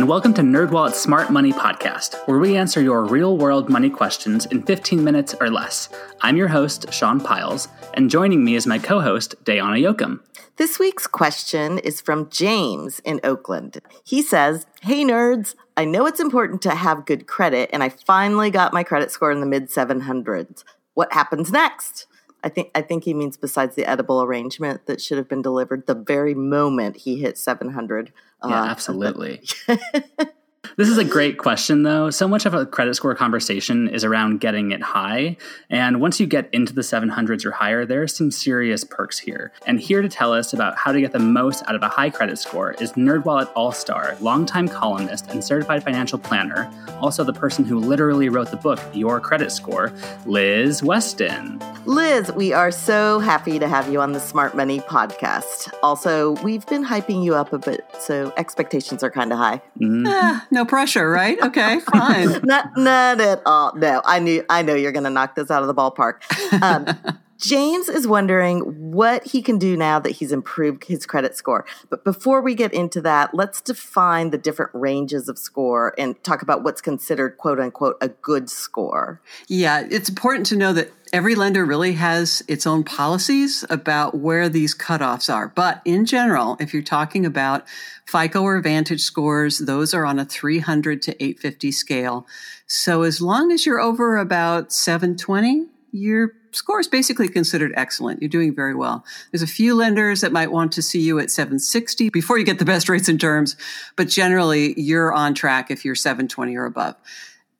and welcome to NerdWallet's Smart Money Podcast, where we answer your real-world money questions in 15 minutes or less. I'm your host, Sean Pyles, and joining me is my co-host, Dayana Yochim. This week's question is from James in Oakland. He says, Hey nerds, I know it's important to have good credit, and I finally got my credit score in the mid 700s. What happens next? I think I think he means besides the edible arrangement that should have been delivered the very moment he hit 700. Yeah, uh, absolutely. This is a great question, though. So much of a credit score conversation is around getting it high. And once you get into the 700s or higher, there are some serious perks here. And here to tell us about how to get the most out of a high credit score is NerdWallet All Star, longtime columnist and certified financial planner, also the person who literally wrote the book, Your Credit Score, Liz Weston. Liz, we are so happy to have you on the Smart Money podcast. Also, we've been hyping you up a bit, so expectations are kind of high. Mm-hmm. Ah, no pressure, right? Okay, fine. not, not at all. No, I knew, I know you're going to knock this out of the ballpark. Um, James is wondering what he can do now that he's improved his credit score. But before we get into that, let's define the different ranges of score and talk about what's considered quote unquote a good score. Yeah, it's important to know that every lender really has its own policies about where these cutoffs are. But in general, if you're talking about FICO or Vantage scores, those are on a 300 to 850 scale. So as long as you're over about 720, you're score is basically considered excellent. You're doing very well. There's a few lenders that might want to see you at 760 before you get the best rates and terms, but generally you're on track if you're 720 or above.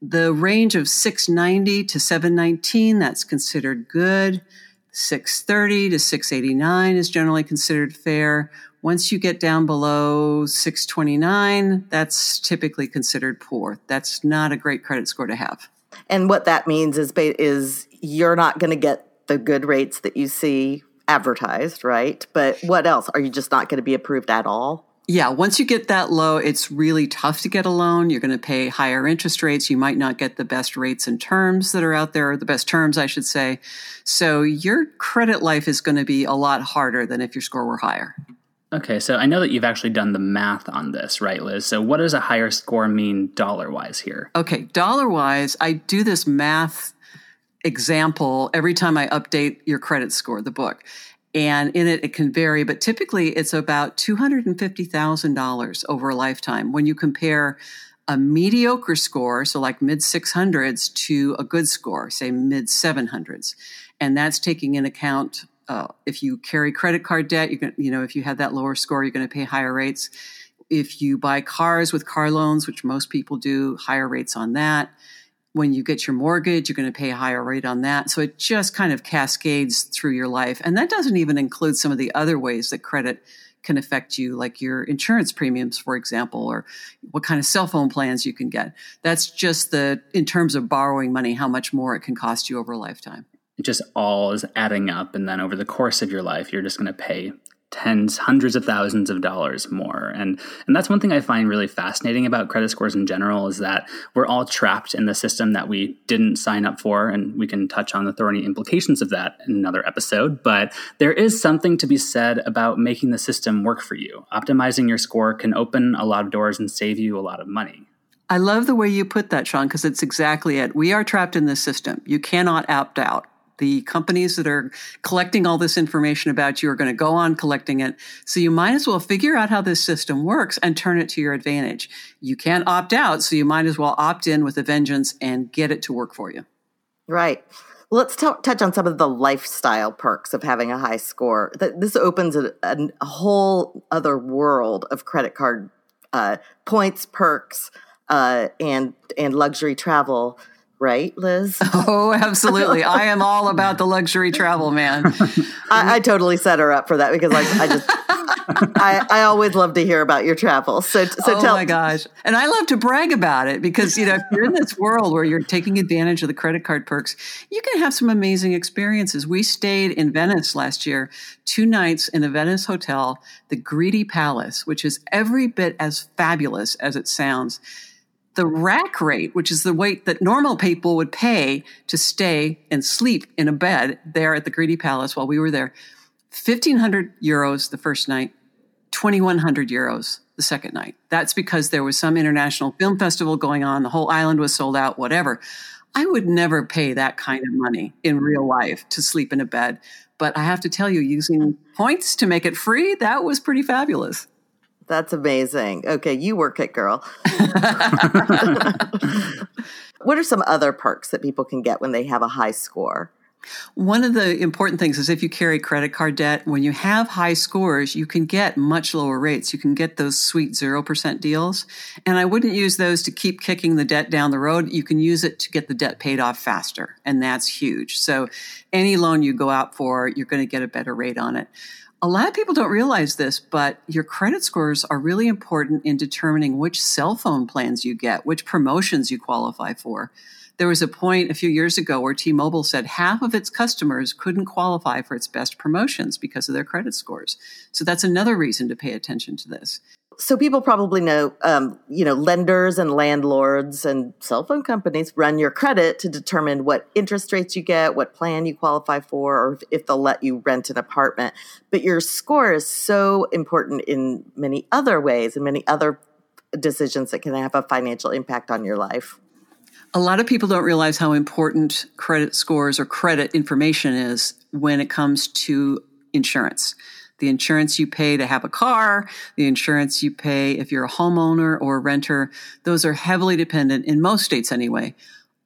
The range of 690 to 719, that's considered good. 630 to 689 is generally considered fair. Once you get down below 629, that's typically considered poor. That's not a great credit score to have. And what that means is is you're not going to get the good rates that you see advertised, right? But what else? Are you just not going to be approved at all? Yeah, once you get that low, it's really tough to get a loan. You're going to pay higher interest rates. You might not get the best rates and terms that are out there, the best terms, I should say. So your credit life is going to be a lot harder than if your score were higher. Okay, so I know that you've actually done the math on this, right, Liz? So what does a higher score mean dollar wise here? Okay, dollar wise, I do this math example every time I update your credit score, the book. And in it, it can vary, but typically it's about $250,000 over a lifetime when you compare a mediocre score, so like mid 600s, to a good score, say mid 700s. And that's taking in account uh, if you carry credit card debt, you can, you know, if you have that lower score, you're going to pay higher rates. If you buy cars with car loans, which most people do, higher rates on that when you get your mortgage, you're going to pay a higher rate on that. So it just kind of cascades through your life. And that doesn't even include some of the other ways that credit can affect you, like your insurance premiums, for example, or what kind of cell phone plans you can get. That's just the, in terms of borrowing money, how much more it can cost you over a lifetime. It just all is adding up. And then over the course of your life, you're just going to pay tens, hundreds of thousands of dollars more. And and that's one thing I find really fascinating about credit scores in general is that we're all trapped in the system that we didn't sign up for and we can touch on the thorny implications of that in another episode, but there is something to be said about making the system work for you. Optimizing your score can open a lot of doors and save you a lot of money. I love the way you put that, Sean, because it's exactly it. We are trapped in this system. You cannot opt out the companies that are collecting all this information about you are going to go on collecting it. So you might as well figure out how this system works and turn it to your advantage. You can't opt out, so you might as well opt in with a vengeance and get it to work for you. Right. Let's t- touch on some of the lifestyle perks of having a high score. This opens a, a whole other world of credit card uh, points, perks, uh, and and luxury travel right, Liz? Oh, absolutely. I am all about the luxury travel, man. I, I, totally set her up for that because like I just I, I always love to hear about your travels. So so oh tell my gosh. And I love to brag about it because you know if you're in this world where you're taking advantage of the credit card perks, you can have some amazing experiences. We stayed in Venice last year, two nights in a Venice hotel, the Gritti Palace, which is every bit as fabulous as it sounds the rack rate, which is the rate that normal people would pay to stay and sleep in a bed there at the Gritti Palace while we were there, 1500 euros the first night, 2,100 euros the second night. That's because there was some international film festival going on, the whole island was sold out, whatever. I would never pay that kind of money in real life to sleep in a bed. But I have to tell you, using points to make it free, that was pretty fabulous. That's amazing. Okay, you work it, girl. what are some other perks that people can get when they have a high score? One of the important things is if you carry credit card debt, when you have high scores, you can get much lower rates. You can get those sweet 0% deals. And I wouldn't use those to keep kicking the debt down the road. You can use it to get the debt paid off faster. And that's huge. So any loan you go out for, you're going to get a better rate on it. A lot of people don't realize this, but your credit scores are really important in determining which cell phone plans you get, which promotions you qualify for. There was a point a few years ago where T Mobile said half of its customers couldn't qualify for its best promotions because of their credit scores. So that's another reason to pay attention to this. So people probably know, um, you know, lenders and landlords and cell phone companies run your credit to determine what interest rates you get, what plan you qualify for, or if they'll let you rent an apartment. But your score is so important in many other ways and many other decisions that can have a financial impact on your life. A lot of people don't realize how important credit scores or credit information is when it comes to insurance. The insurance you pay to have a car, the insurance you pay if you're a homeowner or a renter, those are heavily dependent, in most states anyway,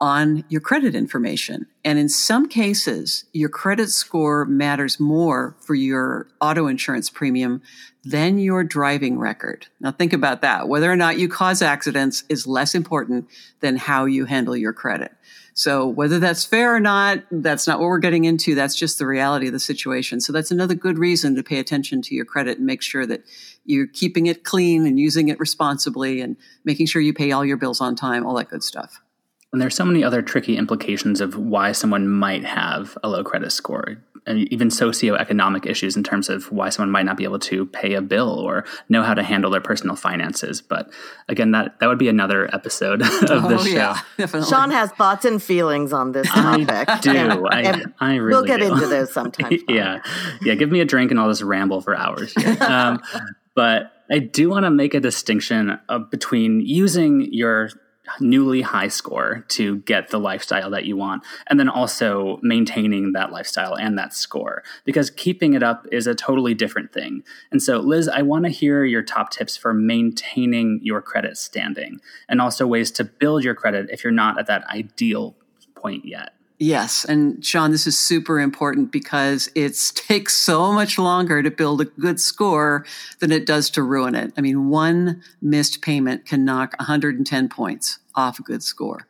on your credit information. And in some cases, your credit score matters more for your auto insurance premium than your driving record. Now think about that. Whether or not you cause accidents is less important than how you handle your credit. So whether that's fair or not, that's not what we're getting into. That's just the reality of the situation. So that's another good reason to pay attention to your credit and make sure that you're keeping it clean and using it responsibly and making sure you pay all your bills on time, all that good stuff. And there's so many other tricky implications of why someone might have a low credit score, and even socioeconomic issues in terms of why someone might not be able to pay a bill or know how to handle their personal finances. But again, that that would be another episode of oh, the show. Yeah, definitely. Sean has thoughts and feelings on this topic. I do. And, I, and I really We'll get do. into those sometime. yeah, yeah. Give me a drink and I'll just ramble for hours. Um, but I do want to make a distinction between using your newly high score to get the lifestyle that you want and then also maintaining that lifestyle and that score because keeping it up is a totally different thing. And so liz i want to hear your top tips for maintaining your credit standing and also ways to build your credit if you're not at that ideal point yet Yes. And Sean, this is super important because it takes so much longer to build a good score than it does to ruin it. I mean, one missed payment can knock 110 points off a good score.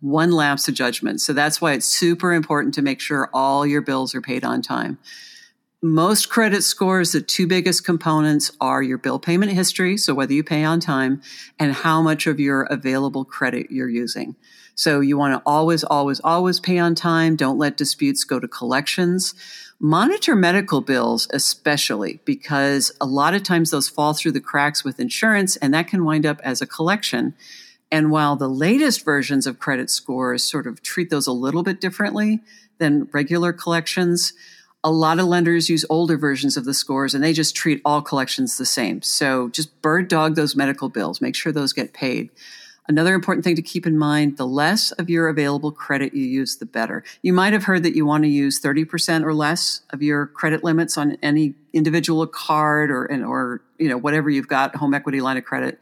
One lapse of judgment. So that's why it's super important to make sure all your bills are paid on time. Most credit scores, the two biggest components are your bill payment history, so whether you pay on time, and how much of your available credit you're using. So you want to always, always, always pay on time. Don't let disputes go to collections. Monitor medical bills, especially because a lot of times those fall through the cracks with insurance and that can wind up as a collection. And while the latest versions of credit scores sort of treat those a little bit differently than regular collections, a lot of lenders use older versions of the scores and they just treat all collections the same. So just bird dog those medical bills, make sure those get paid. Another important thing to keep in mind the less of your available credit you use, the better. You might have heard that you want to use 30% or less of your credit limits on any individual card or, or you know, whatever you've got, home equity line of credit.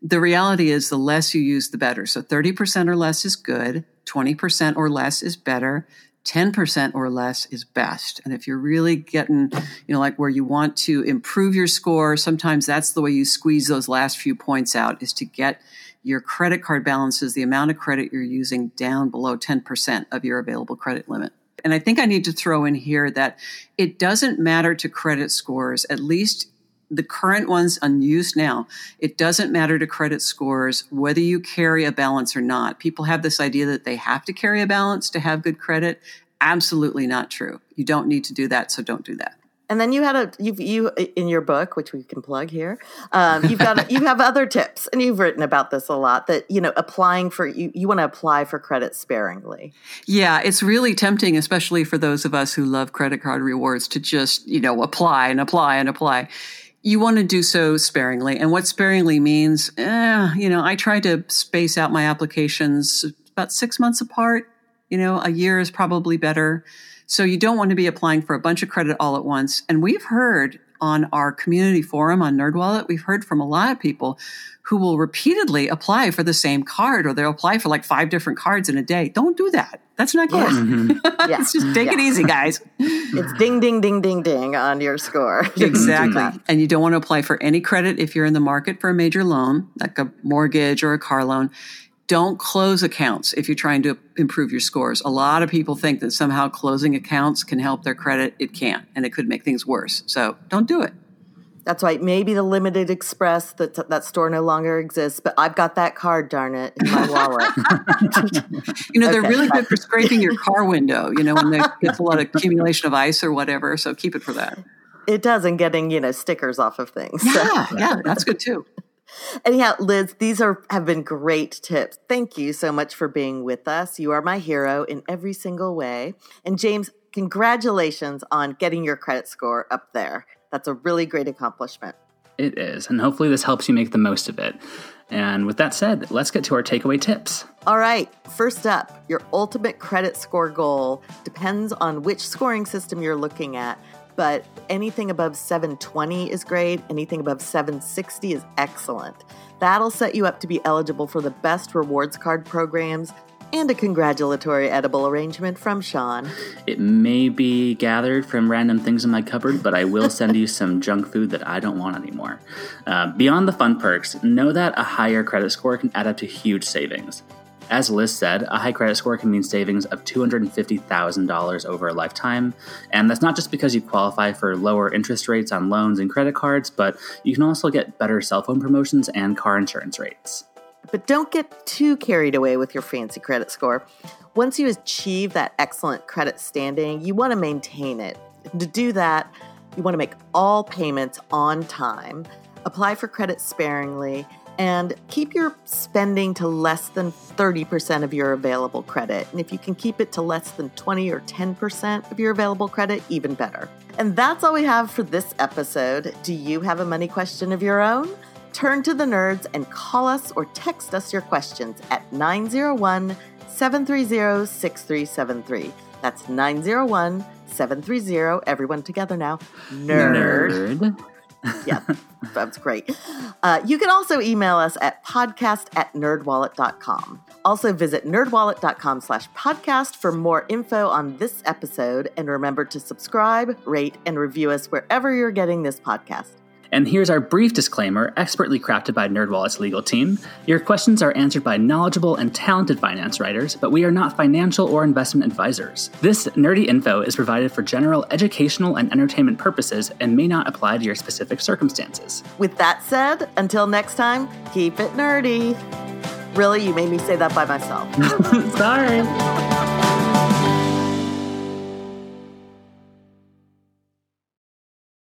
The reality is the less you use, the better. So 30% or less is good. 20% or less is better. 10% or less is best. And if you're really getting, you know, like where you want to improve your score, sometimes that's the way you squeeze those last few points out is to get your credit card balances, the amount of credit you're using down below 10% of your available credit limit. And I think I need to throw in here that it doesn't matter to credit scores, at least the current ones unused now, it doesn't matter to credit scores whether you carry a balance or not. People have this idea that they have to carry a balance to have good credit. Absolutely not true. You don't need to do that, so don't do that. And then you had a you you in your book, which we can plug here. Um, you've got you have other tips, and you've written about this a lot. That you know, applying for you you want to apply for credit sparingly. Yeah, it's really tempting, especially for those of us who love credit card rewards, to just you know apply and apply and apply you want to do so sparingly. And what sparingly means, eh, you know, I try to space out my applications about six months apart. You know, a year is probably better. So you don't want to be applying for a bunch of credit all at once. And we've heard on our community forum on NerdWallet, we've heard from a lot of people who will repeatedly apply for the same card or they'll apply for like five different cards in a day. Don't do that. That's not good. Yeah. Mm-hmm. yeah. just take yeah. it easy, guys. It's ding, ding, ding, ding, ding on your score. exactly. and you don't want to apply for any credit if you're in the market for a major loan, like a mortgage or a car loan. Don't close accounts if you're trying to improve your scores. A lot of people think that somehow closing accounts can help their credit. It can't, and it could make things worse. So don't do it. That's right. Maybe the Limited Express that that store no longer exists, but I've got that card. Darn it, in my wallet. you know, they're really good for scraping your car window. You know, when there gets a lot of accumulation of ice or whatever. So keep it for that. It does, and getting you know stickers off of things. Yeah, so. yeah, that's good too. Anyhow, Liz, these are have been great tips. Thank you so much for being with us. You are my hero in every single way. And James, congratulations on getting your credit score up there. That's a really great accomplishment. It is, and hopefully this helps you make the most of it. And with that said, let's get to our takeaway tips. All right, first up, your ultimate credit score goal depends on which scoring system you're looking at, but anything above 720 is great, anything above 760 is excellent. That'll set you up to be eligible for the best rewards card programs and a congratulatory edible arrangement from Sean. It may be gathered from random things in my cupboard, but I will send you some junk food that I don't want anymore. Uh, beyond the fun perks, know that a higher credit score can add up to huge savings. As Liz said, a high credit score can mean savings of $250,000 over a lifetime. And that's not just because you qualify for lower interest rates on loans and credit cards, but you can also get better cell phone promotions and car insurance rates. But don't get too carried away with your fancy credit score. Once you achieve that excellent credit standing, you want to maintain it. To do that, you want to make all payments on time, apply for credit sparingly, and keep your spending to less than 30% of your available credit. And if you can keep it to less than 20 or 10% of your available credit, even better. And that's all we have for this episode. Do you have a money question of your own? Turn to the nerds and call us or text us your questions at 901 730 6373. That's 901 730, everyone together now, nerd. nerd. Yeah, that's great. Uh, you can also email us at podcast at nerdwallet.com. Also visit nerdwallet.com slash podcast for more info on this episode. And remember to subscribe, rate, and review us wherever you're getting this podcast. And here's our brief disclaimer, expertly crafted by NerdWallet's legal team. Your questions are answered by knowledgeable and talented finance writers, but we are not financial or investment advisors. This nerdy info is provided for general educational and entertainment purposes and may not apply to your specific circumstances. With that said, until next time, keep it nerdy. Really, you made me say that by myself. Sorry.